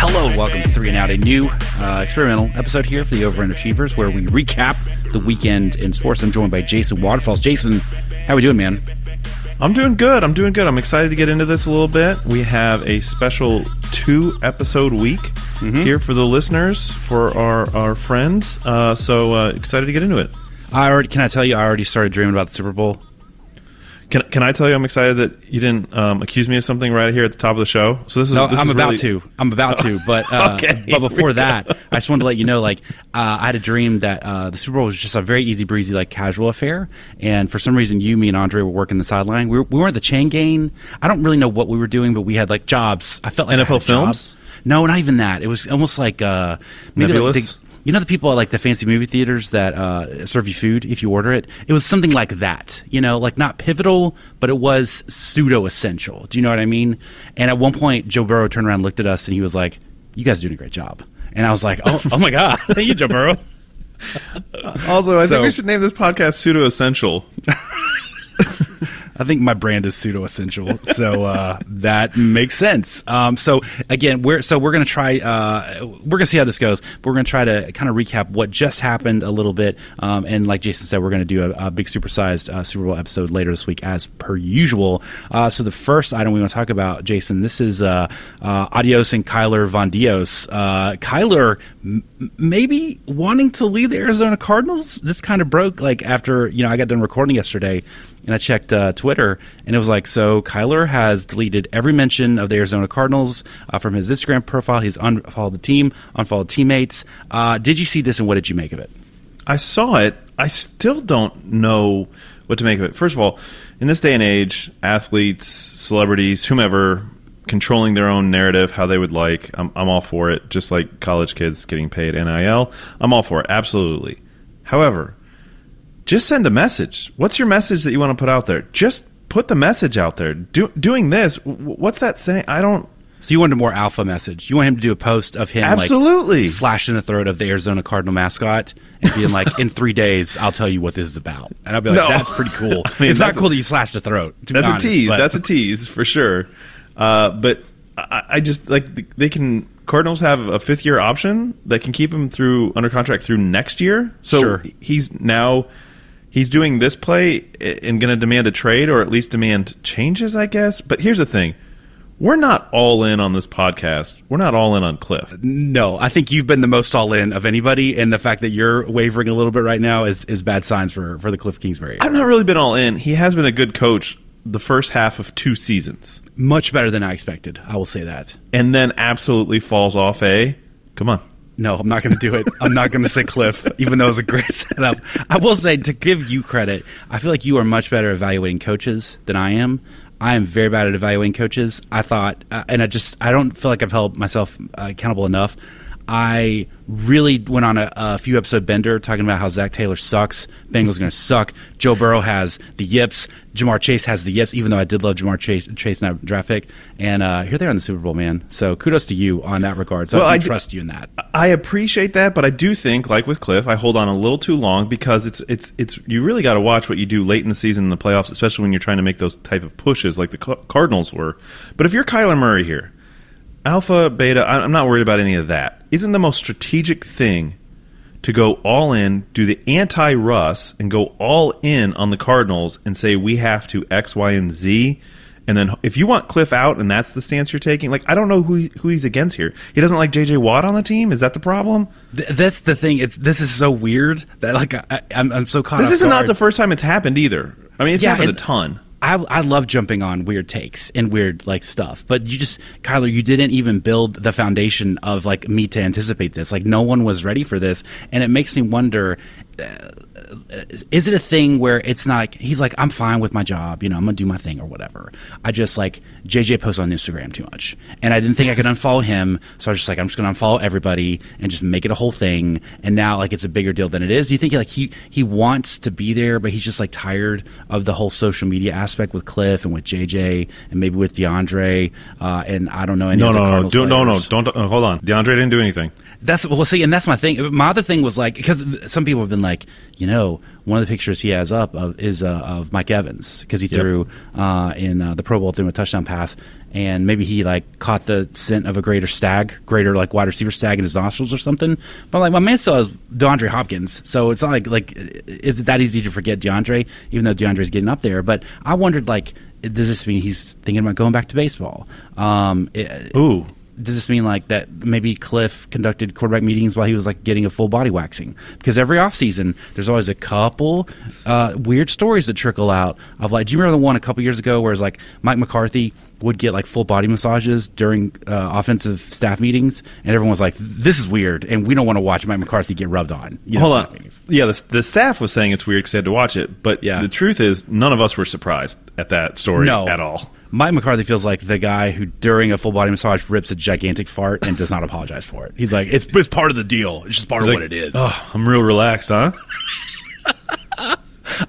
Hello, welcome to Three and Out, a new uh, experimental episode here for the Over and Achievers, where we recap the weekend in sports. I'm joined by Jason Waterfalls. Jason, how are we doing, man? I'm doing good. I'm doing good. I'm excited to get into this a little bit. We have a special two episode week Mm-hmm. here for the listeners, for our our friends. Uh, so uh, excited to get into it. I already can I tell you I already started dreaming about the Super Bowl. Can can I tell you I'm excited that you didn't um, accuse me of something right here at the top of the show? So this is No, this I'm is about really- to. I'm about to. But uh, Okay, but before that. I just wanted to let you know, like, uh, I had a dream that uh, the Super Bowl was just a very easy breezy, like casual affair. And for some reason, you, me, and Andre were working the sideline. We, were, we weren't the chain gang. I don't really know what we were doing, but we had like jobs. I felt like I NFL job. films? No, not even that. It was almost like uh, maybe like Nebulous? the- you know the people at like the fancy movie theaters that uh, serve you food if you order it. It was something like that, you know, like not pivotal, but it was pseudo essential. Do you know what I mean? And at one point, Joe Burrow turned around, and looked at us, and he was like, "You guys are doing a great job." And I was like, "Oh, oh my god, thank you, Joe Burrow." Also, I So- think we should name this podcast Pseudo Essential. I think my brand is pseudo essential, so uh, that makes sense. Um, so again, we're so we're gonna try. Uh, we're gonna see how this goes. But we're gonna try to kind of recap what just happened a little bit, um, and like Jason said, we're gonna do a, a big supersized uh, Super Bowl episode later this week, as per usual. Uh, so the first item we want to talk about, Jason, this is uh, uh, Adios and Kyler Von Dios. Uh, Kyler m- maybe wanting to leave the Arizona Cardinals. This kind of broke like after you know I got done recording yesterday, and I checked uh, Twitter, and it was like so Kyler has deleted every mention of the Arizona Cardinals uh, from his Instagram profile. He's unfollowed the team, unfollowed teammates. Uh, did you see this, and what did you make of it? I saw it. I still don't know what to make of it. First of all, in this day and age, athletes, celebrities, whomever, controlling their own narrative how they would like, I'm, I'm all for it. Just like college kids getting paid NIL, I'm all for it. Absolutely. However, just send a message. What's your message that you want to put out there? Just put the message out there. Do, doing this, what's that saying? I don't. So you wanted a more alpha message. You want him to do a post of him Absolutely. like slashing the throat of the Arizona Cardinal mascot and being like, "In three days, I'll tell you what this is about." And I'll be like, No. "That's pretty cool." I mean, it's not cool that you slashed the throat. That's honest, a tease. but- That's a tease for sure. Uh, but I, I just like they can. Cardinals have a fifth year option that can keep him through under contract through next year. So Sure. he's now he's doing this play and going to demand a trade or at least demand changes, I guess. But here's the thing. We're not all in on this podcast. We're not all in on Cliff. Uh, no, I think you've been the most all in of anybody, and the fact that you're wavering a little bit right now is, is bad signs for, for the Cliff Kingsbury. I've not really been all in. He has been a good coach the first half of two seasons Much better than I expected. I will say that. and then absolutely falls off a come on. No, I'm not going to do it. I'm not going to say Cliff, even though it was a great setup. I will say to give you credit, I feel like you are much better evaluating coaches than I am. I am very bad at evaluating coaches. I thought, uh, and I just, I don't feel like I've held myself uh, accountable enough. I really went on a, a few episode bender talking about how Zac Taylor sucks. Bengals are going to suck. Joe Burrow has the yips. Ja'Marr Chase has the yips, even though I did love Ja'Marr Chase, Chase in that draft pick. And uh, here they are in the Super Bowl, man. So kudos to you on that regard. So Well, I I d- trust you in that. I appreciate that, but I do think, like with Cliff, I hold on a little too long because it's it's it's you really got to watch what you do late in the season in the playoffs, especially when you're trying to make those type of pushes like the Cardinals were. But if you're Kyler Murray here, Alpha, Beta, I'm not worried about any of that. Isn't the most strategic thing to go all in, do the anti Russ, and go all in on the Cardinals and say we have to X, Y, and Z. And then if you want Cliff out and that's the stance you're taking, like I don't know who he, who he's against here. He doesn't like J.J. Watt on the team. Is that the problem? Th- that's the thing. It's this is so weird that like I, I'm I'm so caught. This is not the first time it's happened either. I mean, it's Yeah, happened and- a ton. I, I love jumping on weird takes and weird like stuff, but you just Kyler, you didn't even build the foundation of like me to anticipate this. Like no one was ready for this, and it makes me wonder. Uh, is it a thing where it's not he's like i'm fine with my job you know i'm gonna do my thing or whatever. I just like jj posts on instagram too much. And i didn't think i could unfollow him so i was just like i'm just gonna unfollow everybody and just make it a whole thing. And now like it's a bigger deal than it is. Do you think like he he wants to be there but he's just like tired of the whole social media aspect with cliff and with jj and maybe with deandre uh, and i don't know any No, no, no, do, no no don't Uh, hold on, DeAndre didn't do anything. That's well, see, and that's my thing. My other thing was like because some people have been like, you know, one of the pictures he has up of is uh, of Mike Evans because he Yep. threw uh, in uh, the Pro Bowl threw a touchdown pass, and maybe he like caught the scent of a greater stag, greater like wide receiver stag in his nostrils or something. But like my man still has DeAndre Hopkins, so it's not like like is it that easy to forget DeAndre, even though DeAndre's getting up there. But I wondered like, does this mean he's thinking about going back to baseball? Um, it- Ooh. Does this mean like that maybe Cliff conducted quarterback meetings while he was like getting a full body waxing? Because every offseason, there's always a couple uh, weird stories that trickle out of like, do you remember the one a couple years ago where it's like Mike McCarthy would get like full body massages during uh, offensive staff meetings, and everyone was like, "This is weird," and we don't want to watch Mike McCarthy get rubbed on. You know, Hold on. meetings. Yeah, the, the staff was saying it's weird because they had to watch it, but Yeah. the truth is, none of us were surprised at that story No, at all. Mike McCarthy feels like the guy who, during a full body massage, rips a gigantic fart and does not apologize for it. He's like, "It's, it's part of the deal. It's just part It's of like, what it is." Oh, I'm real relaxed, huh?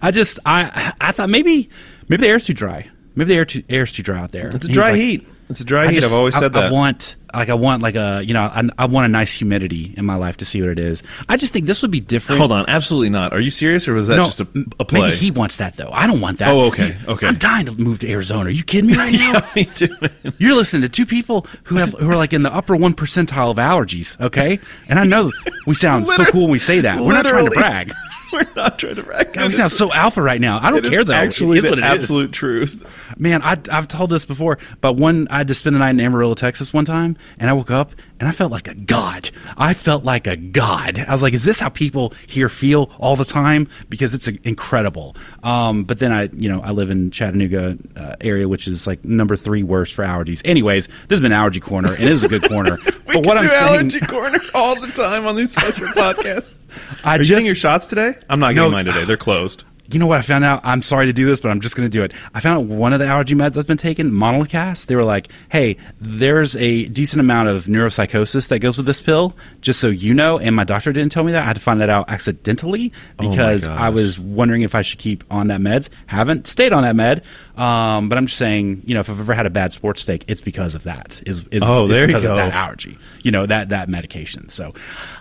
I just I I thought maybe maybe the air's too dry. Maybe the air too, air's too dry out there. It's a dry like, heat. It's a dry I heat. just- I've always said I, that. I want like I want like a you know I, I want a nice humidity in my life to see what it is. I just think this would be different. Hold on, absolutely not. Are you serious, or was that No, just a play? Maybe he wants that though. I don't want that. Oh, okay, okay. I'm dying to move to Arizona. Are you kidding me right now? yeah, me too. man. You're listening to two people who have who are like in the upper one percentile of allergies. Okay, and I know we sound so cool when we say that. We're not trying to brag. We're not trying to brag. God, we sound so alpha right now. I don't is care though. Actually, it is the what it is. absolute truth. Man, I, I've told this before, but one I had to spend the night in Amarillo, Texas, one time, and I woke up and I felt like a god. I felt like a god. I was like, "Is this how people here feel all the time?" Because it's incredible. Um, but then I, you know, I live in Chattanooga uh, area, which is like number three worst for allergies. Anyways, this has been allergy corner, and it is a good corner. We but what I'm do saying, allergy corner all the time on these special podcasts. I Are you getting your shots today? I'm not getting No. mine today. They're closed. You know what I found out? I'm sorry to do this, but I'm just going to do it. I found out one of the allergy meds that's been taken, Montelukast. They were like, "Hey, there's a decent amount of neuropsychosis that goes with this pill, just so you know." And my doctor didn't tell me that. I had to find that out accidentally Oh because I was wondering if I should keep on that meds. Haven't stayed on that med, um, but I'm just saying, you know, if I've ever had a bad sports steak, it's because of that. Is is Oh, there you because go. of that allergy. You know that that medication. So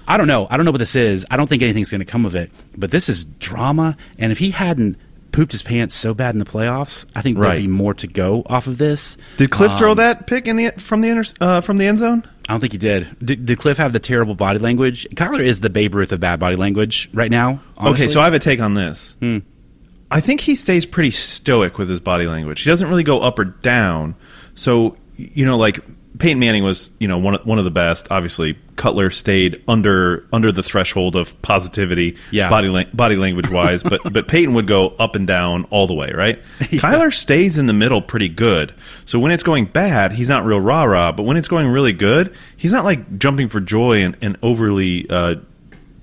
I don't know. I don't know what this is. I don't think anything's going to come of it. But this is drama. And if he hadn't pooped his pants so bad in the playoffs, I think Right. there'd be more to go off of this. Did Cliff throw Um, that pick in the from the inter, uh, from the end zone? I don't think he did. did. Did Cliff have the terrible body language? Kyler is the Babe Ruth of bad body language right now. honestly. Okay, so I have a take on this. Hmm. I think he stays pretty stoic with his body language. He doesn't really go up or down. So you know, like Peyton Manning was, you know, one of, one of the best. Obviously, Cutler stayed under under the threshold of positivity, Yeah. body lang- body language wise. but but Peyton would go up and down all the way, right? Kyler stays in the middle pretty good. So when it's going bad, he's not real rah rah. But when it's going really good, he's not like jumping for joy and, and overly uh,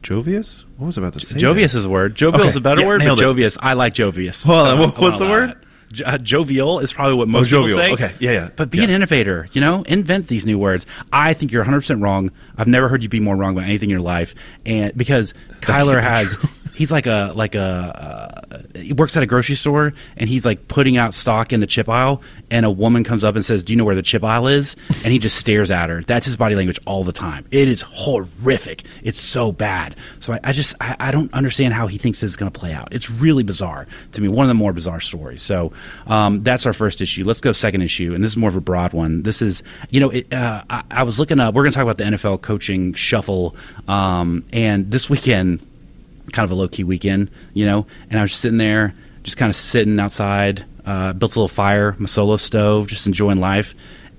jovious. What was I about to say? there? Jovius is a word. Jovial is a better yeah, word, but it. jovius. I like jovius. Well, so what- what's the word? it. Jo- uh, jovial is probably what most people jovial. say. Okay. Yeah, yeah. But be Yeah. an innovator. You know, invent these new words. I think you're 100 percent wrong. I've never heard you be more wrong about anything in your life, and because Kyler has. He's like a like a uh, he works at a grocery store and he's like putting out stock in the chip aisle and a woman comes up and says, "Do you know where the chip aisle is?" and he just stares at her. That's his body language all the time. It is horrific. It's so bad. So I, I just I, I don't understand how he thinks this is going to play out. It's really bizarre to me. One of the more bizarre stories. So um, that's our first issue. Let's go second issue, and this is more of a broad one. This is you know it, uh, I, I was looking up. We're going to talk about the NFL coaching shuffle, um, and this weekend kind of a low key weekend, you know. And I was just sitting there, just kind of sitting outside, uh, built a little fire, my solo stove, just enjoying life.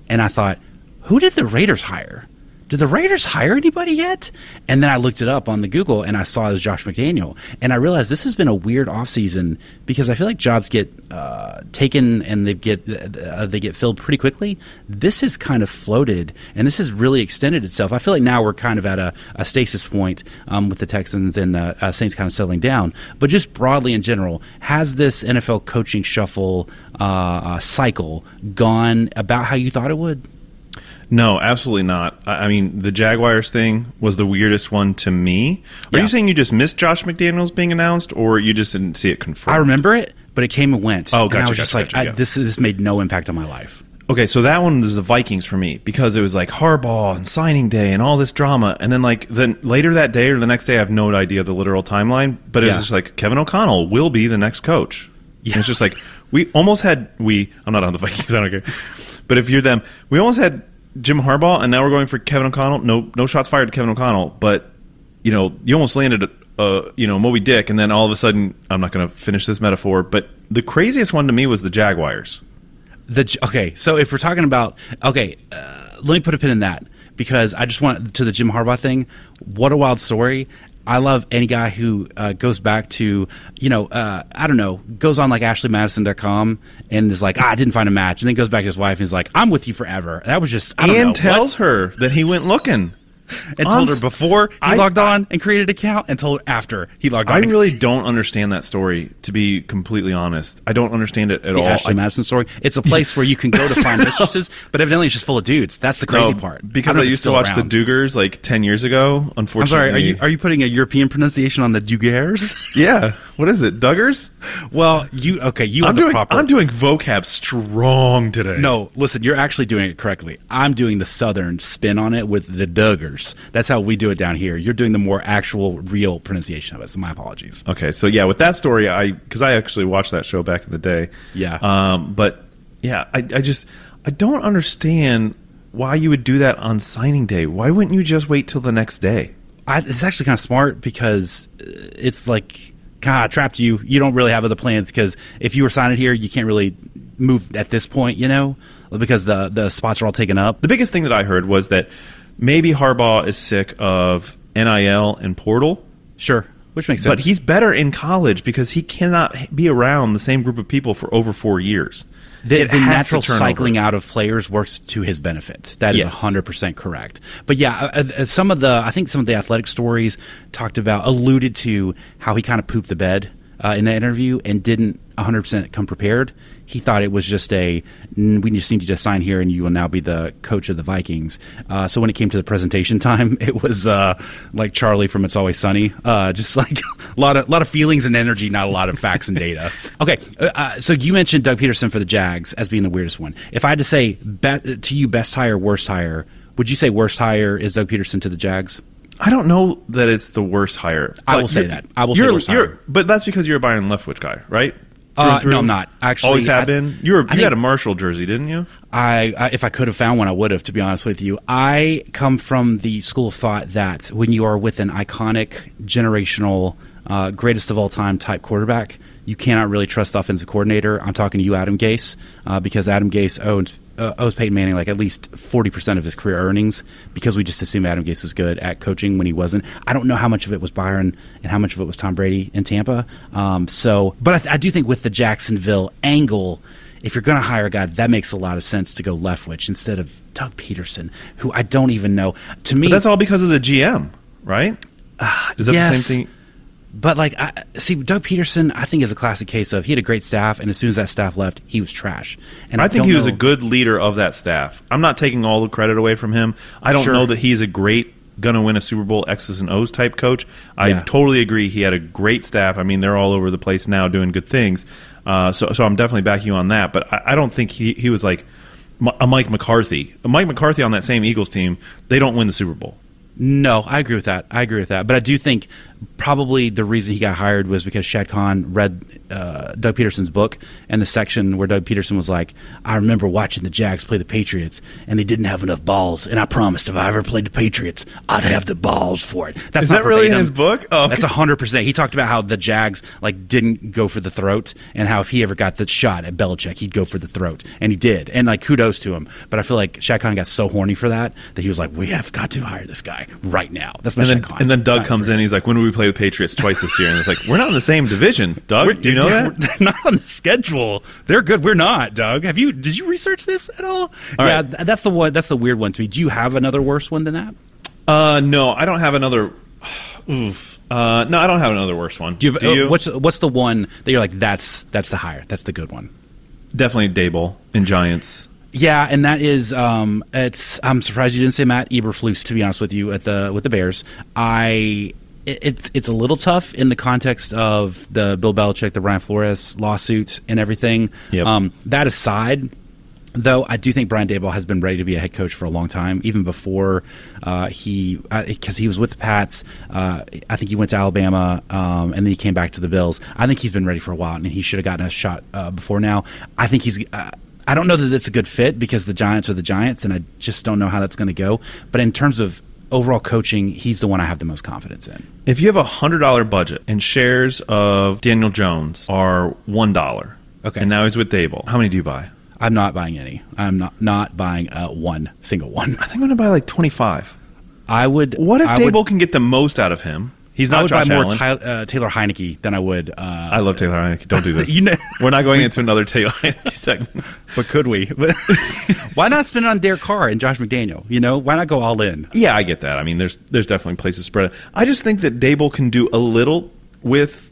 And I thought, who did the Raiders hire? Did the Raiders hire anybody yet? And then I looked it up on the Google and I saw it was Josh McDaniel. And I realized this has been a weird offseason because I feel like jobs get uh, taken and they get uh, they get filled pretty quickly. This has kind of floated and this has really extended itself. I feel like now we're kind of at a, a stasis point um, with the Texans and the uh, Saints kind of settling down. But just broadly in general, has this NFL coaching shuffle uh, uh, cycle gone about how you thought it would? No, absolutely not. I I mean, the Jaguars thing was the weirdest one to me. Are Yeah. you saying you just missed Josh McDaniels being announced, or you just didn't see it confirmed? I remember it, but it came and went. Oh, and I gotcha, was just gotcha, like, gotcha, I, yeah. this this made no impact on my life. Okay, so that one was the Vikings for me because it was like Harbaugh and signing day and all this drama, and then like then later that day or the next day, I have no idea the literal timeline, but it was just like Kevin O'Connell will be the next coach. Yeah. It's just like we almost had we. I'm not on the Vikings, I don't care, but if you're them, we almost had Jim Harbaugh, and now we're going for Kevin O'Connell. No, no shots fired to Kevin O'Connell, but you know you almost landed. a you know Moby Dick, and then all of a sudden, I'm not going to finish this metaphor, but the craziest one to me was the Jaguars. The okay, so if we're talking about okay, uh, let me put a pin in that because I just want to the Jim Harbaugh thing. What a wild story! I love any guy who uh, goes back to you know uh, I don't know goes on like AshleyMadison.com and is like ah, I didn't find a match and then goes back to his wife and is like I'm with you forever. That was just I and know, tells what? her that he went looking. and told her before he I- logged on and created an account and told her after he logged on. I really don't understand that story, to be completely honest. I don't understand it at the all. Ashley I- Madison story. It's a place where you can go to find mistresses, but evidently it's just full of dudes. That's the crazy no, part. Because don't I used to watch around. the Dugars like 10 years ago, I'm unfortunately. sorry. Are you are you putting a European pronunciation on the Dugers? yeah. What is it? Duggars? well, you okay? You I'm doing, proper. I'm doing vocab strong today. no, listen. You're actually doing it correctly. I'm doing the southern spin on it with the Duggars. That's how we do it down here. You're doing the more actual, real pronunciation of it. So my apologies. Okay, so yeah, with that story, I because I actually watched that show back in the day. Yeah. Um, but yeah, I, I just I don't understand why you would do that on signing day. Why wouldn't you just wait till the next day? I, it's actually kind of smart because uh, it's like, God, trapped you. You don't really have other plans because if you were signed here, you can't really move at this point, you know, because the the spots are all taken up. The biggest thing that I heard was that maybe Harbaugh is sick of NIL and portal, Sure, which makes sense. but he's better in college because he cannot be around the same group of people for over four years. the, the natural cycling out of players works to his benefit. That is Yes. hundred percent correct. But yeah, uh, uh, some of the I think some of the athletic stories talked about alluded to how he kind of pooped the bed uh, in that interview and didn't hundred percent come prepared. He thought it was just a "Mm, we just need you to sign here and you will now be the coach of the Vikings. Uh, so when it came to the presentation time, it was uh, like Charlie from It's Always Sunny, uh, just like a lot of lot of feelings and energy, not a lot of facts and data. Okay, uh, uh, so you mentioned Doug Pederson for the Jags as being the weirdest one. If I had to say be- to you, best hire, worst hire, would you say worst hire is Doug Pederson to the Jags? I don't know that it's the worst hire. I will say that. I will say worst you're- hire. But that's because you're a Byron Leftwich guy, right? Through Uh, through? no, I'm not. Actually, always have I- been. You were you think- had a Marshall jersey, didn't you? I, I if I could have found one, I would have. To be honest with you, I come from the school of thought that when you are with an iconic, generational, uh, greatest of all time type quarterback, you cannot really trust the offensive coordinator. I'm talking to you, Adam Gase, uh, because Adam Gase owns. Uh, owes Peyton Manning like at least forty percent of his career earnings because we just assumed Adam Gase was good at coaching when he wasn't. I don't know how much of it was Byron and how much of it was Tom Brady in Tampa. Um, so, but I, th- I do think with the Jacksonville angle, if you're going to hire a guy, that makes a lot of sense to go Leftwich instead of Doug Pederson, who I don't even know. To me, But that's all because of the GM, right? Is that yes. the same thing? But like, I, see, Doug Pederson, I think is a classic case of he had a great staff, and as soon as that staff left, he was trash. And I think he was a good leader of that staff. I'm not taking all the credit away from him. I don't Sure. know that he's a great gonna win a Super Bowl X's and O's type coach. I Yeah. totally agree. He had a great staff. I mean, they're all over the place now doing good things. Uh, so, so I'm definitely backing you on that. But I, I don't think he he was like a Mike McCarthy. A Mike McCarthy on that same Eagles team, they don't win the Super Bowl. No, I agree with that. I agree with that. But I do think probably the reason he got hired was because Shad Khan read uh, Doug Pederson's book and the section where Doug Pederson was like, I remember watching the Jags play the Patriots and they didn't have enough balls. And I promised if I ever played the Patriots, I'd have the balls for it. That's Is not that really in his book? Oh, That's hundred percent. He talked about how the Jags like didn't go for the throat, and how if he ever got the shot at Belichick, he'd go for the throat, and he did. And like kudos to him. But I feel like Shad Khan got so horny for that that he was like, "We have got to hire this guy right now." That's my And then, Shad Khan. and then Doug comes in. He's like, "When we play the Patriots twice this year?" And it's like, "We're not in the same division, Doug. Do you know that?" They're not on the schedule. They're good. We're not, Doug. Have you? Did you research this at all? All yeah, right. th- that's the one. That's the weird one to me. Do you have another worse one than that? Uh, no, I don't have another. Oof. Uh, no, I don't have another worse one. Do you? Have, Do you? uh, What's what's the one that you're like? That's that's the higher. That's the good one. Definitely Daboll in Giants. Yeah, and that is um, it's. I'm surprised you didn't say Matt Eberflus. To be honest with you, at the with the Bears, I it, it's it's a little tough in the context of the Bill Belichick, the Brian Flores lawsuit, and everything. Yep. Um, that aside, Though I do think Brian Daboll has been ready to be a head coach for a long time, even before uh, he, because uh, he was with the Pats. Uh, I think he went to Alabama, um, and then he came back to the Bills. I think he's been ready for a while, and he should have gotten a shot uh, before now. I think he's. Uh, I don't know that it's a good fit because the Giants are the Giants, and I just don't know how that's going to go. But in terms of overall coaching, he's the one I have the most confidence in. If you have a hundred dollar budget and shares of Daniel Jones are one dollar, okay, and now he's with Daboll, how many do you buy? I'm not buying any. I'm not not buying uh, one single one. I think I'm going to buy like 25. I would. What if I Daboll would, can get the most out of him? He's not I would Josh buy more. Ty, uh, Taylor Heinicke than I would. Uh, I love Taylor Heinicke. Don't do this. You know- We're not going into another Taylor Heinicke segment. but could we? Why not spend it on Derek Carr and Josh McDaniel? You know, why not go all in? Yeah, I get that. I mean, there's there's definitely places to spread it. I just think that Daboll can do a little with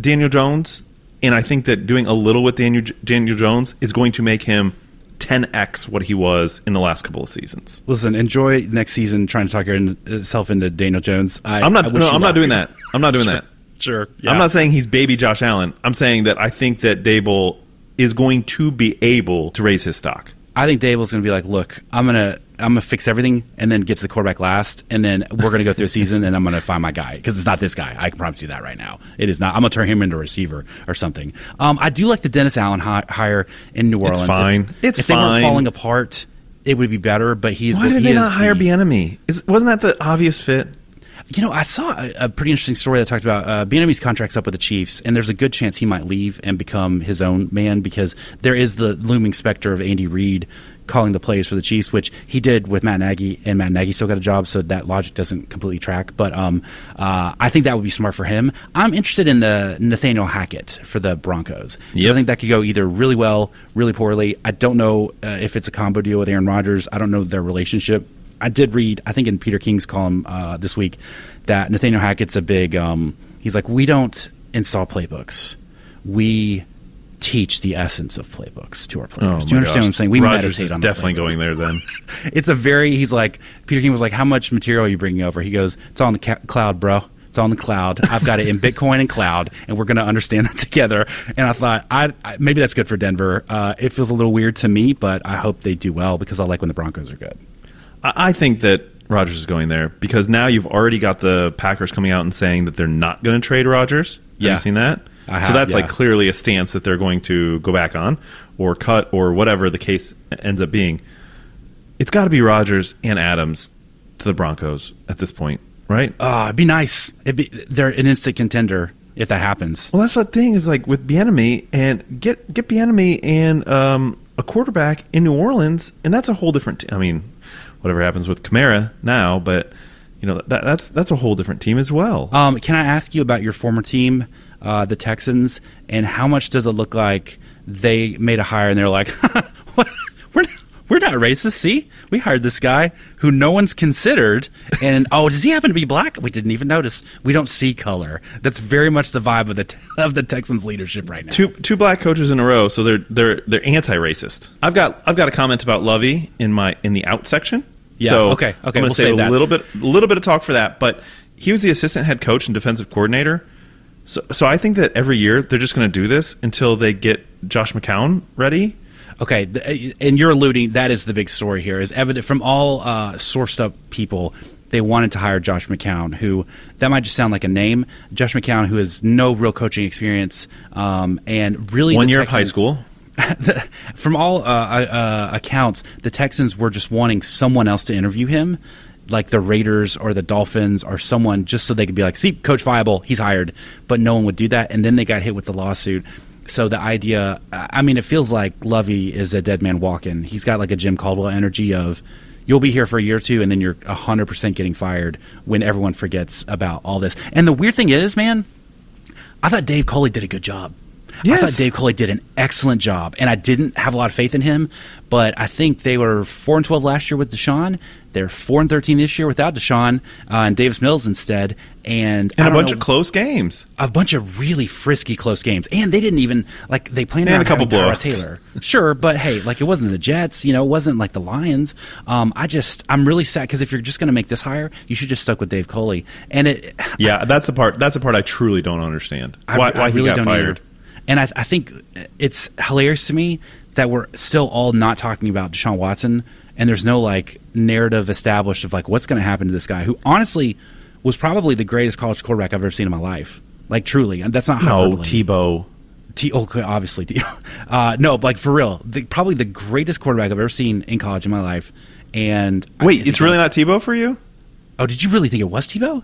Daniel Jones, and I think that doing a little with Daniel Daniel Jones is going to make him 10x what he was in the last couple of seasons. Listen, enjoy next season trying to talk yourself into Daniel Jones. I, I'm not. I No, I'm not doing that. I'm not doing that. Sure. Yeah. I'm not saying he's baby Josh Allen. I'm saying that I think that Daboll is going to be able to raise his stock. I think Daboll's going to be like, look, I'm gonna I'm gonna fix everything, and then get to the quarterback last, and then we're going to go through a season, and I'm going to find my guy because it's not this guy. I can promise you that right now. It is not. I'm going to turn him into a receiver or something. Um, I do like the Dennis Allen hi- hire in New Orleans. It's fine. If, It's if they weren't falling apart, it would be better. But he's Why the, did he they not hire the- Bieniemy? Is, wasn't that the obvious fit? You know, I saw a, a pretty interesting story that talked about uh, Bieniemy's contract's up with the Chiefs, and there's a good chance he might leave and become his own man because there is the looming specter of Andy Reid calling the plays for the Chiefs, which he did with Matt Nagy, and Matt Nagy still got a job, so that logic doesn't completely track. But um, uh, I think that would be smart for him. I'm interested in the Nathaniel Hackett for the Broncos. Yep. I think that could go either really well, really poorly. I don't know uh, if it's a combo deal with Aaron Rodgers. I don't know their relationship. I did read, I think in Peter King's column uh, this week, that Nathaniel Hackett's a big. Um, he's like, we don't install playbooks, we teach the essence of playbooks to our players. Do you understand what I'm saying? We Oh Rodgers meditate is on definitely going there then. It's a very. He's like Peter King was like, how much material are you bringing over? He goes, it's on the ca- cloud, bro. It's on the cloud. I've got it in Bitcoin and cloud, and we're going to understand that together. And I thought, I, I maybe that's good for Denver. Uh, it feels a little weird to me, but I hope they do well because I like when the Broncos are good. I, I think that Rodgers is going there because now you've already got the Packers coming out and saying that they're not going to trade Rodgers. Have Yeah. you seen that? I so that's yeah. like clearly a stance that they're going to go back on or cut or whatever the case ends up being. It's got to be Rodgers and Adams to the Broncos at this point, right? Uh, it'd be nice. It'd be they're an instant contender if that happens. Well, that's what thing is like with Bieniemy and get get Bieniemy and um, a quarterback in New Orleans, and that's a whole different. T- I mean, whatever happens with Kamara now, but you know that that's that's a whole different team as well. Um, can I ask you about your former team, uh, the Texans, and how much does it look like they made a hire and they're like, what? we're we're not racist. See, we hired this guy who no one's considered, and oh, does he happen to be black? We didn't even notice. We don't see color. That's very much the vibe of the of the Texans leadership right now. two two black coaches in a row, so they're they're they're anti-racist. I've got I've got a comment about Lovie in my in the out section. Yeah, so okay, okay, I'm going we'll to say save a that. little bit a little bit of talk for that, but he was the assistant head coach and defensive coordinator. So so I think that every year they're just going to do this until they get Josh McCown ready. Okay, and you're alluding that is the big story here is evident from all uh, sourced up people. They wanted to hire Josh McCown, who that might just sound like a name. Josh McCown, who has no real coaching experience, um, and really One year of high Texans- school. from all uh, uh, accounts, the Texans were just wanting someone else to interview him, like the Raiders or the Dolphins or someone, just so they could be like, "See, Coach Viable, he's hired," but no one would do that, and then they got hit with the lawsuit. So the idea, I mean, it feels like Lovie is a dead man walking. He's got like a Jim Caldwell energy of. You'll be here for a year or two, and then you're 100% getting fired when everyone forgets about all this. And the weird thing is, man, I thought Dave Culley did a good job. I thought Dave Culley did an excellent job, and I didn't have a lot of faith in him. But I think they were four and twelve last year with Deshaun. They're four and thirteen this year without Deshaun uh, and Davis Mills instead, and And a bunch know, of close games. a bunch of really frisky close games, and they didn't even like they played And around a couple blowouts. Taylor. Sure, but hey, like it wasn't the Jets, you know, it wasn't like the Lions. Um, I just I'm really sad because if you're just going to make this hire, you should just stuck with Dave Culley. And it, Yeah, that's the part. That's the part I truly don't understand. I, Why, I why really he got fired? either. And I, I think it's hilarious to me that we're still all not talking about Deshaun Watson, and there's no like narrative established of like what's going to happen to this guy who honestly was probably the greatest college quarterback I've ever seen in my life. Like truly, and that's not No, hyperbole. Tebow. T- oh, okay, obviously, T- uh, no, but like for real, the, probably the greatest quarterback I've ever seen in college in my life. And Wait, is it's really not Tebow for you? Oh, did you really think it was Tebow?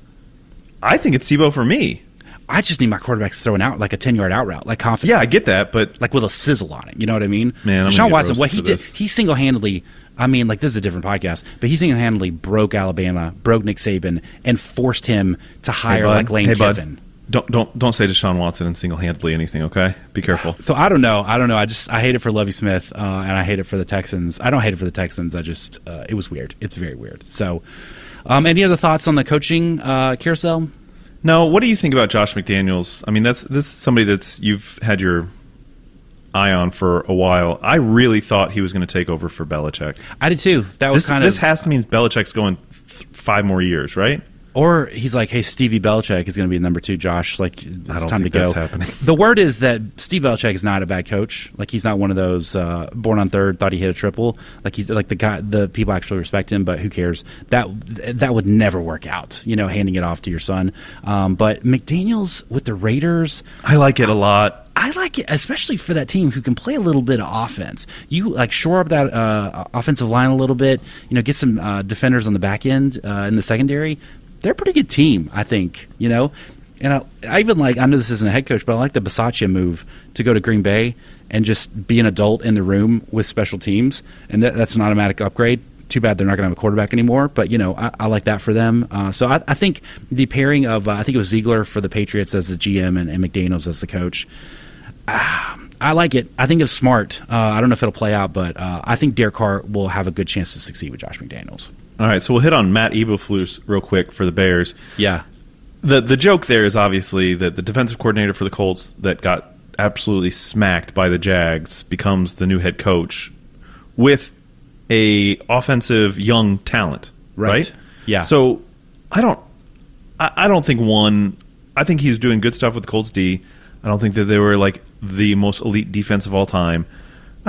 I think it's Tebow for me. I just need my quarterbacks throwing out like a ten yard out route, like confident. Yeah, I get that, but like with a sizzle on it. You know what I mean? Man, Deshaun Watson, what he did, he single handedly. I mean, like this is a different podcast, but he single handedly broke Alabama, broke Nick Saban, and forced him to hire bud, like Lane hey, bud, Kiffin. Don't don't don't say Deshaun Watson and single handedly anything. Okay, be careful. So I don't know. I don't know. I just I hate it for Lovie Smith, uh, and I hate it for the Texans. I don't hate it for the Texans. I just uh, it was weird. It's very weird. So, um, any other thoughts on the coaching uh, carousel? No, what do you think about Josh McDaniels? I mean, that's this is somebody that's you've had your eye on for a while. I really thought he was going to take over for Belichick. I did too. That was This, kind this of this has to mean Belichick's going th- five more years, right? Or he's like, "Hey, Stevie Belichick is going to be number two. Josh, like, it's time to go." The word is that Steve Belichick is not a bad coach. Like, he's not one of those uh, born on third, thought he hit a triple. Like, he's like the guy. The people actually respect him, but who cares? That that would never work out. You know, handing it off to your son. Um, but McDaniel's with the Raiders. I like it a lot. I like it, especially for that team who can play a little bit of offense. You like shore up that uh, offensive line a little bit. You know, get some uh, defenders on the back end uh, in the secondary. They're a pretty good team, I think. You know, and I, I even like. I know this isn't a head coach, but I like the Bisaccia move to go to Green Bay and just be an adult in the room with special teams, and that, that's an automatic upgrade. Too bad they're not going to have a quarterback anymore, but you know I, I like that for them. Uh, so I, I think the pairing of uh, I think it was Ziegler for the Patriots as the GM and, and McDaniel's as the coach. I like it. I think it's smart. Uh, I don't know if it'll play out, but uh, I think Derek Carr will have a good chance to succeed with Josh McDaniels. All right, so we'll hit on Matt Eberflus real quick for the Bears. Yeah. the the joke there is obviously that the defensive coordinator for the Colts that got absolutely smacked by the Jags becomes the new head coach with a offensive young talent, Right. right? Yeah. So I don't I, I don't think one I think he's doing good stuff with the Colts D. I don't think that they were like the most elite defense of all time.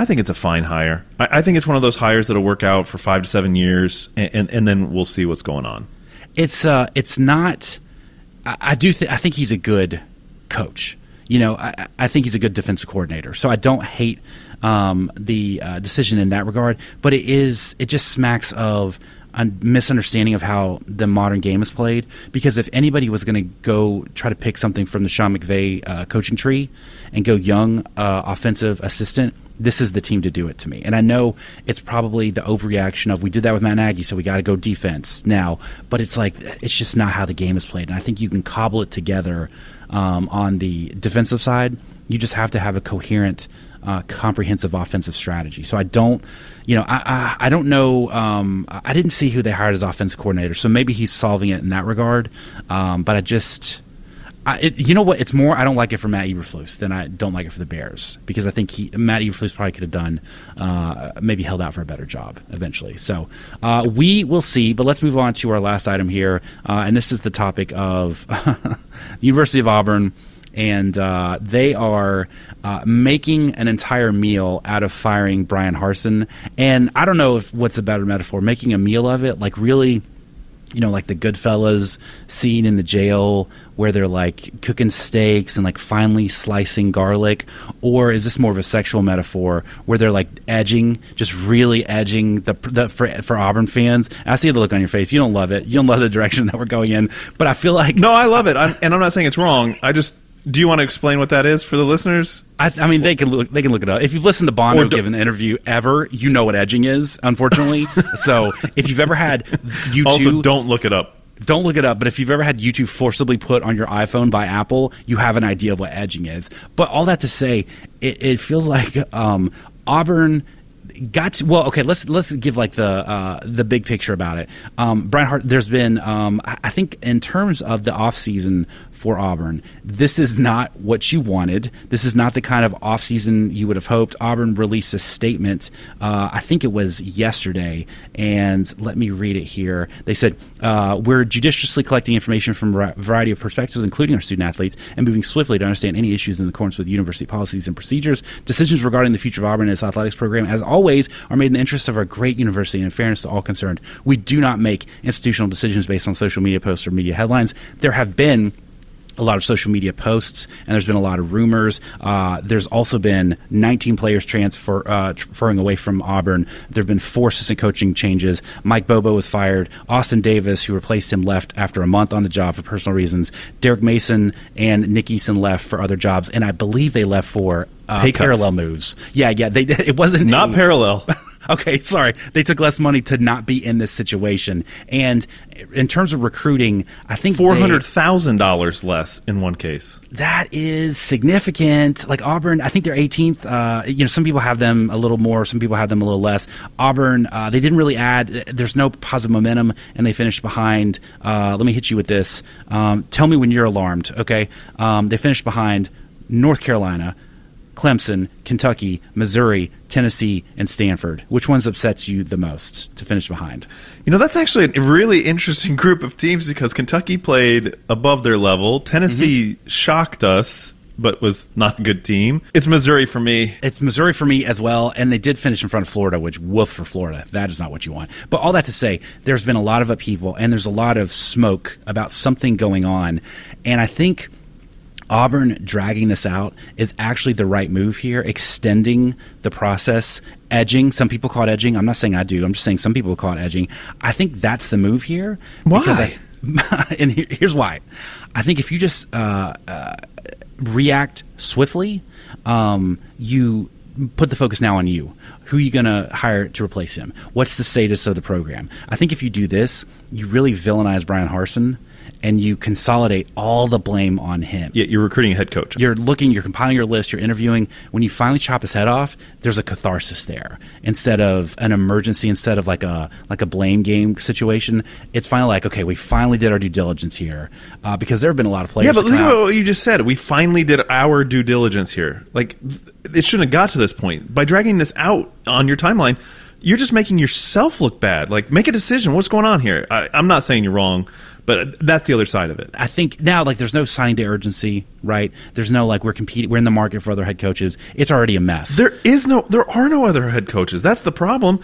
I think it's a fine hire. I, I think it's one of those hires that'll work out for five to seven years, and, and, and then we'll see what's going on. it's uh it's not I, I do think I think he's a good coach. You know, I, I think he's a good defensive coordinator. So I don't hate um, the uh, decision in that regard, but it is it just smacks of a misunderstanding of how the modern game is played. Because if anybody was going to go try to pick something from the Sean McVay uh, coaching tree and go young uh, offensive assistant, this is the team to do it to me. And I know it's probably the overreaction of we did that with Matt Nagy, so we got to go defense now. But it's like it's just not how the game is played. And I think you can cobble it together um, on the defensive side. You just have to have a coherent, uh, comprehensive offensive strategy. So I don't, you know, I I, I don't know. Um, I didn't see who they hired as offensive coordinator, so maybe he's solving it in that regard. Um, but I just. I, it, you know what? It's more I don't like it for Matt Eberflus than I don't like it for the Bears because I think he, Matt Eberflus probably could have done uh, maybe held out for a better job eventually. So uh, we will see. But let's move on to our last item here, uh, and this is the topic of the University of Auburn, and uh, they are uh, making an entire meal out of firing Bryan Harsin. And I don't know if what's a better metaphor, making a meal of it, like really you know, like the Goodfellas scene in the jail where they're like cooking steaks and like finely slicing garlic, or is this more of a sexual metaphor where they're like edging, just really edging the, the for for Auburn fans? I see the look on your face. You don't love it. You don't love the direction that we're going in, but I feel like No, I love it, I'm, and I'm not saying it's wrong. I just do you want to explain what that is for the listeners? I, I mean, they can look. They can look it up. If you've listened to do- give an interview ever, you know what edging is. Unfortunately, so if you've ever had YouTube, Also, don't look it up. don't look it up, but if you've ever had YouTube forcibly put on your iPhone by Apple, you have an idea of what edging is. But all that to say, it, it feels like um, Auburn got to well okay let's let's give like the uh, the big picture about it um, Brian Hart there's been um, I I think in terms of the offseason for Auburn. This is not what you wanted. This is not the kind of offseason you would have hoped. Auburn released a statement, uh, I think it was yesterday, and let me read it here. They said, uh, We're judiciously collecting information from a variety of perspectives, including our student athletes, and moving swiftly to understand any issues in accordance with university policies and procedures. Decisions regarding the future of Auburn and its athletics program, as always, are made in the interest of our great university and in fairness to all concerned. We do not make institutional decisions based on social media posts or media headlines. There have been a lot of social media posts, and there's been a lot of rumors. Uh, there's also been 19 players transfer uh, transferring away from Auburn. There have been four assistant coaching changes. Mike Bobo was fired. Austin Davis, who replaced him, left after a month on the job for personal reasons. Derek Mason and Nick Eason left for other jobs, and I believe they left for uh, parallel moves. Yeah, yeah. They it wasn't not parallel. okay, sorry. They took less money to not be in this situation. And in terms of recruiting, I think four hundred thousand dollars less in one case. That is significant. Like Auburn, I think they're 18th. Uh, you know, some people have them a little more, some people have them a little less. Auburn, uh, they didn't really add. There's no positive momentum, and they finished behind. Uh, let me hit you with this. Um, tell me when you're alarmed. Okay, um, they finished behind North Carolina. Clemson, Kentucky, Missouri, Tennessee, and Stanford. Which ones upsets you the most to finish behind? You know, that's actually a really interesting group of teams because Kentucky played above their level. Tennessee mm-hmm. shocked us but was not a good team. It's Missouri for me. It's Missouri for me as well, and they did finish in front of Florida, which woof for Florida. That is not what you want. But all that to say, there's been a lot of upheaval and there's a lot of smoke about something going on, and I think Auburn dragging this out is actually the right move here, extending the process, edging. Some people call it edging. I'm not saying I do. I'm just saying some people call it edging. I think that's the move here. Why? Because I, and here's why. I think if you just uh, uh, react swiftly, um, you put the focus now on you. Who are you going to hire to replace him? What's the status of the program? I think if you do this, you really villainize Bryan Harsin and you consolidate all the blame on him. Yeah, you're recruiting a head coach. You're looking, you're compiling your list, you're interviewing. When you finally chop his head off, there's a catharsis there instead of an emergency, instead of like a like a blame game situation. It's finally like, okay, we finally did our due diligence here uh, because there have been a lot of players. Yeah, but think about what you just said. We finally did our due diligence here. Like it shouldn't have got to this point by dragging this out on your timeline. You're just making yourself look bad. Like, make a decision. What's going on here? I, I'm not saying you're wrong but that's the other side of it. I think now, like, there's no signing day urgency, right? There's no like we're competing, we're in the market for other head coaches. It's already a mess. There is no, there are no other head coaches. That's the problem.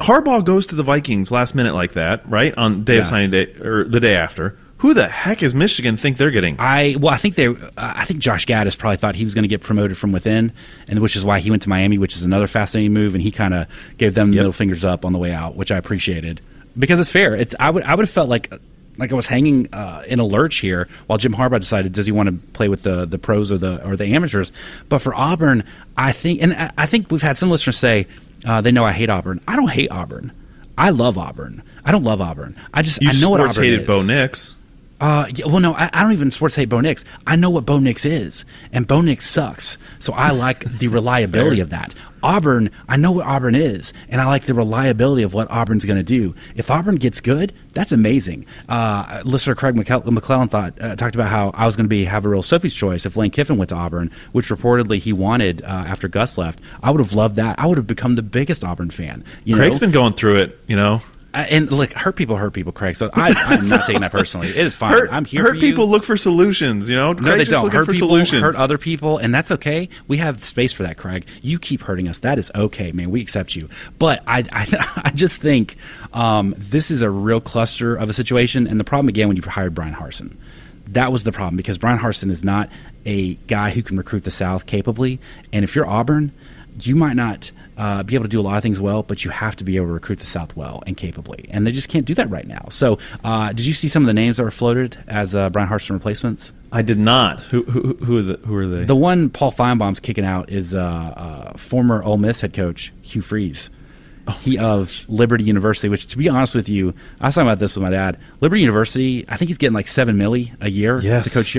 Harbaugh goes to the Vikings last minute like that, right on day yeah. of signing day or the day after. Who the heck is Michigan think they're getting? I well, I think they, uh, I think Josh Gattis probably thought he was going to get promoted from within, and which is why he went to Miami, which is another fascinating move, and he kind of gave them yep. middle fingers up on the way out, which I appreciated because it's fair. It's I would I would have felt like like I was hanging uh, in a lurch here while Jim Harbaugh decided does he want to play with the the pros or the or the amateurs. But for Auburn, I think, and I think we've had some listeners say uh, they know I hate Auburn. I don't hate Auburn. I love Auburn. I don't love Auburn. I just you I know what Auburn hated is. Bo Nix. Uh, yeah, well, no, I, I, don't even sports hate Bo Nix. I know what Bo Nix is, and Bo Nix sucks. So I like the reliability of that. Auburn, I know what Auburn is, and I like the reliability of what Auburn's going to do. If Auburn gets good, that's amazing. Uh, listener Craig McClellan thought uh, talked about how I was going to be have a real Sophie's choice if Lane Kiffin went to Auburn, which reportedly he wanted uh, after Gus left. I would have loved that. I would have become the biggest Auburn fan. You Craig's know? been going through it, you know and look, hurt people hurt people, Craig. So I, am not taking that personally. It is fine. Hurt, I'm here. Hurt people look for solutions. You know, no, they don't. Hurt people, solutions. hurt other people, and that's okay. We have space for that, Craig. You keep hurting us. That is okay, man. We accept you. But I, I, I just think um, this is a real cluster of a situation. And the problem again when you hired Bryan Harsin, that was the problem because Bryan Harsin is not a guy who can recruit the South capably. And if you're Auburn, you might not uh, be able to do a lot of things well, but you have to be able to recruit the South well and capably, and they just can't do that right now. So, uh, did you see some of the names that were floated as uh, Bryan Harsin replacements? I did not. Who who who are, the, who are they? The one Paul Finebaum's kicking out is uh, uh, former Ole Miss head coach Hugh Freeze. Oh, he of Liberty University, which to be honest with you, I was talking about this with my dad. Liberty University, I think he's getting like seven milli a year yes. to coach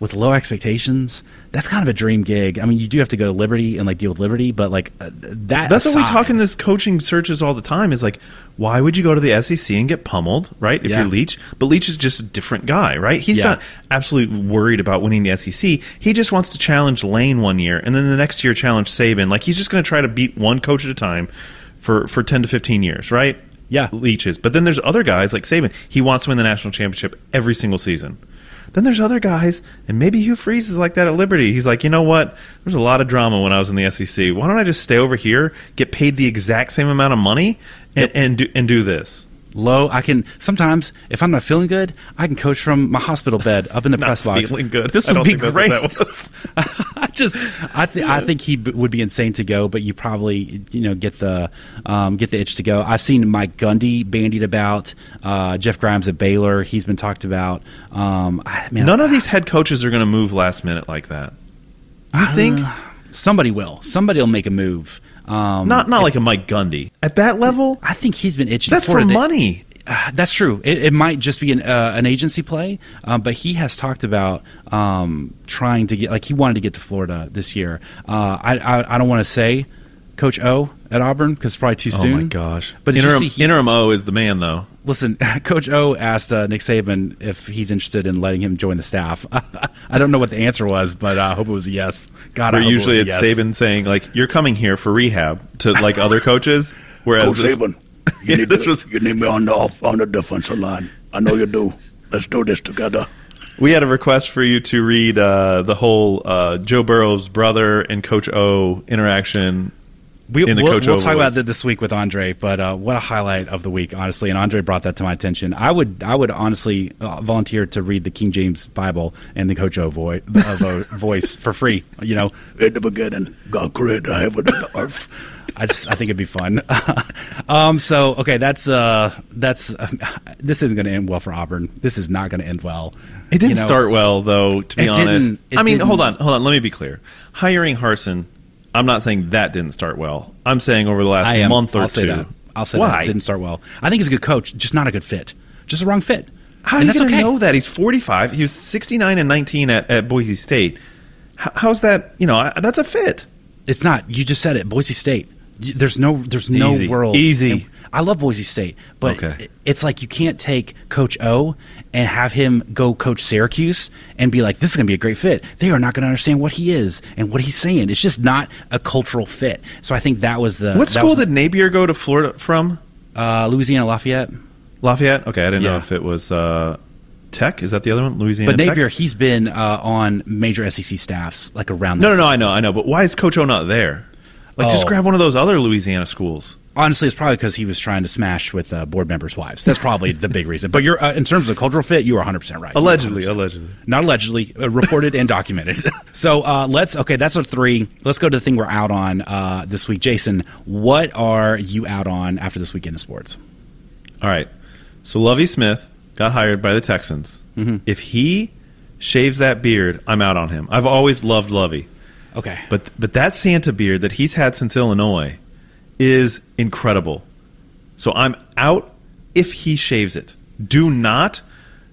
with low expectations, that's kind of a dream gig. I mean, you do have to go to Liberty and like deal with Liberty, but like uh, that. That's what we talk in this coaching searches all the time. Is like, why would you go to the SEC and get pummeled, right? If Yeah. you're Leach, but Leach is just a different guy, right? He's Yeah. not absolutely worried about winning the SEC. He just wants to challenge Lane one year, and then the next year challenge Saban. Like he's just going to try to beat one coach at a time for for ten to fifteen years, right? Yeah. Leach is. But then there's other guys like Saban. He wants to win the national championship every single season. Then there's other guys, and maybe Hugh Freeze is like that at Liberty. He's like, you know what? There's a lot of drama when I was in the SEC. Why don't I just stay over here, get paid the exact same amount of money, and, and do and do this? Low. I can sometimes if I'm not feeling good, I can coach from my hospital bed up in the press box. feeling good. This I would be great. what that was. I just I think I think he b- would be insane to go, but you probably you know get the um, get the itch to go. I've seen Mike Gundy bandied about. Uh, Jeff Grimes at Baylor, he's been talked about. Um, I, man, None of these head coaches are going to move last minute like that. You think? somebody will. Somebody will make a move. Um, not not like a Mike Gundy at that level. I think he's been itching. That's for for money. Uh, that's true. It, it might just be an, uh, an agency play, um, but he has talked about um, trying to get like he wanted to get to Florida this year. Uh, I, I I don't want to say Coach O at Auburn because it's probably too soon. Oh my gosh! But interim he- interim O is the man though. Listen, Coach O asked uh, Nick Saban if he's interested in letting him join the staff. I don't know what the answer was, but uh, I hope it was a yes. God, I Where hope usually it was it's yes. Saban saying like, "You're coming here for rehab," to like other coaches. Whereas Coach this, Saban, you need, this to- was- you need me on the off, on the defensive line. I know you do. Let's do this together. we had a request for you to read uh, the whole uh, Joe Burrow's brother and Coach O interaction. We, the we'll, Coach we'll O talk about that this week with Andre, but uh, what a highlight of the week, honestly. And Andre brought that to my attention. I would, I would honestly uh, volunteer to read the King James Bible and the Coach O voice, uh, vo- voice for free. You know, In the beginning, God created heaven and earth. I just, I think it'd be fun. um, so okay, that's, uh, that's, this isn't going to end well for Auburn. This is not going to end well. It didn't You know, start well, though. To be honest, I mean, didn't- hold on, hold on. Let me be clear. Hiring Harsin, I'm not saying that didn't start well. I'm saying over the last am. month or I'll two. say that. I'll say Why? that didn't start well. I think he's a good coach, just not a good fit. Just a wrong fit. How and you okay. know that? He's 45. He was 69 and 19 at, at Boise State. How, how's that? You know, I, that's a fit. It's not. You just said it. Boise State. There's no. There's no Easy. world. Easy. and I love Boise State, but Okay. it's like you can't take Coach O and have him go coach Syracuse and be like, "This is going to be a great fit." They are not going to understand what he is and what he's saying. It's just not a cultural fit. So I think that was the. What school did Napier go to Florida from? uh, Louisiana Lafayette? Lafayette. Okay, I didn't know if it was uh, Tech. Is that the other one? Louisiana. But Tech? Napier, he's been uh, on major SEC staffs like around. the No, no, no. I know, I know. But why is Coach O not there? Like, just Oh. grab one of those other Louisiana schools. Honestly, it's probably because he was trying to smash with uh, board members' wives. That's probably the big reason. But you're uh, in terms of cultural fit, you are 100 percent right. Allegedly, 100%. allegedly. not allegedly, uh, reported and documented. so uh, let's okay, that's our three. Let's go to the thing we're out on uh, this week. Jason, what are you out on after this weekend of sports? All right. So Lovie Smith got hired by the Texans. Mm-hmm. If he shaves that beard, I'm out on him. I've always loved Lovie. Okay, But but that Santa beard that he's had since Illinois is incredible. So I'm out if he shaves it. Do not.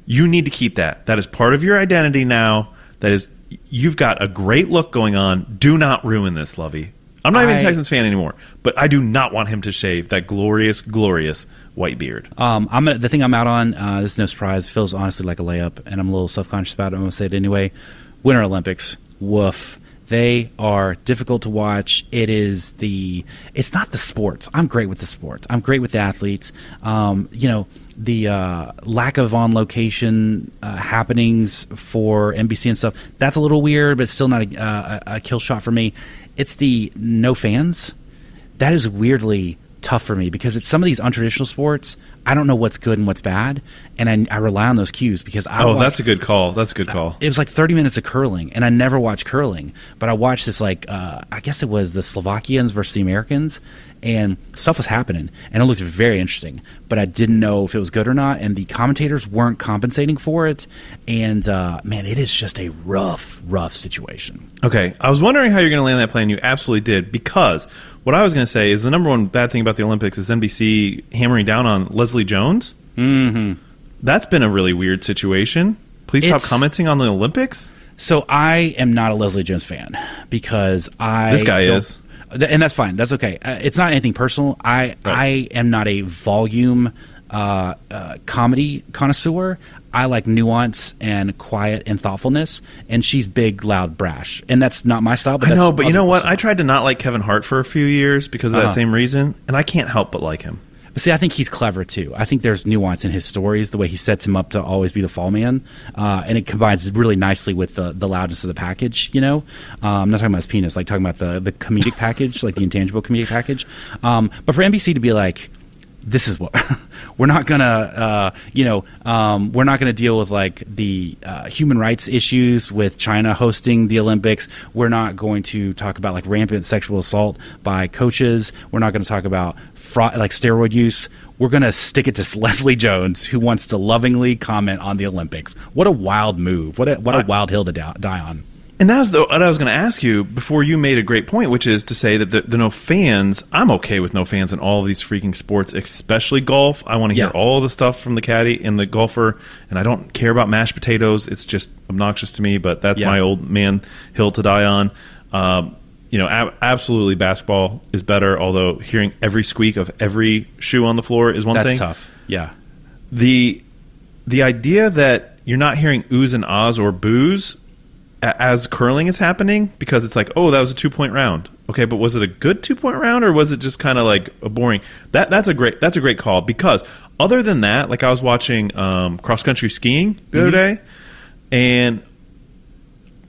You need to keep that. That is part of your identity now. That is you've got a great look going on. Do not ruin this, Lovie. I'm not even a Texans fan anymore, but I do not want him to shave that glorious, glorious white beard. Um, I'm gonna, the thing I'm out on. Uh, this is no surprise. Feels honestly like a layup, and I'm a little self conscious about it. I'm gonna say it anyway. Winter Olympics. Woof. They are difficult to watch. It is the. It's not the sports. I'm great with the sports. I'm great with the athletes. Um, you know the uh, lack of on location uh, happenings for NBC and stuff. That's a little weird, but still not a, uh, a a kill shot for me. It's the no fans that is weirdly tough for me because it's some of these untraditional sports. I don't know what's good and what's bad, and I, I rely on those cues because I. Oh, watch- that's a good call. That's a good call. It was like thirty minutes of curling, and I never watched curling, but I watched this like uh, I guess it was the Slovakians versus the Americans, and stuff was happening, and it looked very interesting. But I didn't know if it was good or not, and the commentators weren't compensating for it. And uh, man, it is just a rough, rough situation. Okay, I was wondering how you're going to land that plane. You absolutely did because what I was going to say is the number one bad thing about the Olympics is NBC hammering down on Leslie Jones. Mm-hmm. That's been a really weird situation. Please stop It's- commenting on the Olympics. So I am not a Leslie Jones fan because I This guy don't- is. Th- and that's fine. That's okay. Uh, it's not anything personal. I I am not a volume uh, uh, comedy connoisseur. I like nuance and quiet and thoughtfulness, and she's big, loud, brash, and that's not my style. But I know, but you know what? people's I tried to not like Kevin Hart for a few years because of that Uh-huh. same reason, and I can't help but like him. But see, I think he's clever too. I think there's nuance in his stories, the way he sets him up to always be the fall man, uh, and it combines really nicely with the, the loudness of the package. You know, uh, I'm not talking about his penis, like talking about the the comedic package, like the intangible comedic package. Um, but for NBC to be like, this is what we're not gonna, uh, you know, um, we're not gonna deal with like the uh, human rights issues with China hosting the Olympics. We're not going to talk about like rampant sexual assault by coaches. We're not going to talk about fraud, like steroid use. We're going to stick it to Leslie Jones, who wants to lovingly comment on the Olympics. What a wild move! What a what a I- wild hill to die on. And that was the, what I was going to ask you before you made a great point, which is to say that the, the no fans. I'm okay with no fans in all of these freaking sports, especially golf. I want to hear Yeah. all the stuff from the caddy and the golfer, and I don't care about mashed potatoes. It's just obnoxious to me, but that's Yeah. my old man hill to die on. Um, you know, ab- absolutely, basketball is better. Although hearing every squeak of every shoe on the floor is one That's thing tough. Yeah. the the idea that you're not hearing oohs and ahs or boos as curling is happening because it's like oh that was a two point round okay but was it a good two point round or was it just kind of like a boring that that's a great that's a great call because other than that like I was watching um, cross country skiing the other day and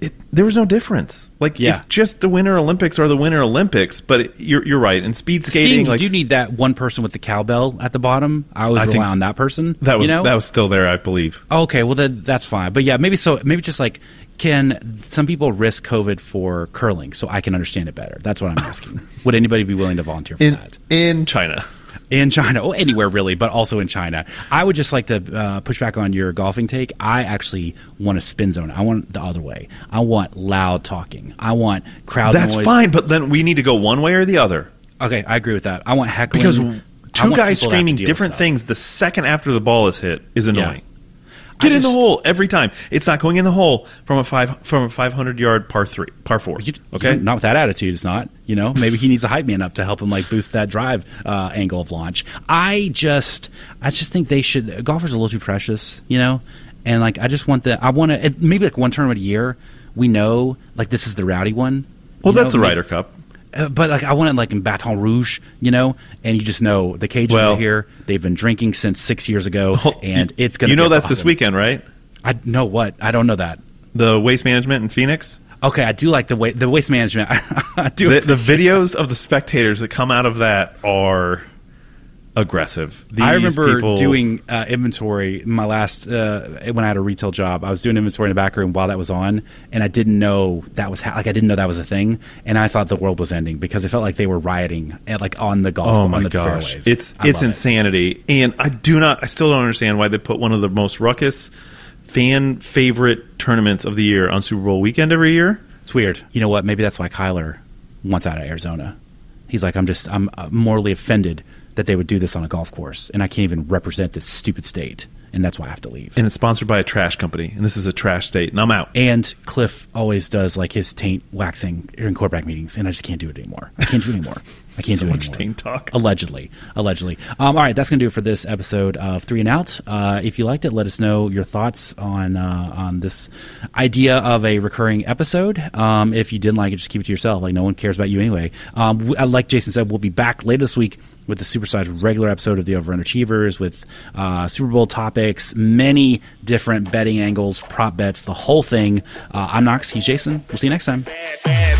it, there was no difference like Yeah. it's just the winter Olympics are the winter Olympics but it, you're you're right and speed skating Skiing, you do need that one person with the cowbell at the bottom. I always I rely on that person. that was you know? that was still there I believe Okay, well then that's fine. But yeah, maybe so. Maybe just like, can some people risk COVID for curling so I can understand it better? That's what I'm asking. Would anybody be willing to volunteer for in that in China. in China? Oh, anywhere really, but also in China. I would just like to uh, push back on your golfing take. I actually want a spin zone. I want the other way. I want loud talking. I want crowd That's noise. fine, but then we need to go one way or the other Okay, I agree with that. I want heckling because two guys people to have to screaming different things the second after the ball is hit is annoying. Get I in the hole every time. It's not going in the hole from a five from a five hundred yard par three par four. You- okay, not with that attitude. It's not. You know, maybe he needs a hype man up to help him like boost that drive uh, angle of launch. I just, I just think they should. Golfers are a little too precious. You know, and like I just want the. I want to maybe like one tournament a year. We know like this is the rowdy one. well, you that's know, the Ryder Cup. Uh, but like I want it like in Baton Rouge, you know, and you just know the Cajuns Well- are here. They've been drinking since six years ago, and it's gonna. You know that's this weekend, right? I know what I don't know that. The waste management in Phoenix. Okay, I do like the way the waste management. I do. The, the videos of the spectators that come out of that are aggressive. These I remember people- doing uh, inventory my last uh, when I had a retail job. I was doing inventory in the back room while that was on, and I didn't know that was ha- like I didn't know that was a thing, and I thought the world was ending because it felt like they were rioting at like on the golf Oh on my the gosh, fairways. it's I it's love it. insanity, and I do not, I still don't understand why they put one of the most ruckus, fan favorite tournaments of the year on Super Bowl weekend every year. It's weird. You know what? Maybe that's why Kyler wants out of Arizona. He's like, I'm just I'm uh, morally offended that they would do this on a golf course, and I can't even represent this stupid state, and that's why I have to leave. And it's sponsored by a trash company, and this is a trash state, and I'm out. And Kliff always does like his taint waxing in quarterback meetings, and I just can't do it anymore. I can't do it anymore. I can't So do it much anymore. talk. Allegedly, allegedly. Um, all right, that's gonna do it for this episode of Three and Out. Uh, if you liked it, let us know your thoughts on uh, on this idea of a recurring episode. Um, if you didn't like it, just keep it to yourself. Like no one cares about you anyway. Um, w- uh, like Jason said, we'll be back later this week with the supersized regular episode of the Over Underachievers with uh, Super Bowl topics, many different betting angles, prop bets, the whole thing. Uh, I'm Knox. He's Jason. We'll see you next time. bad, bad.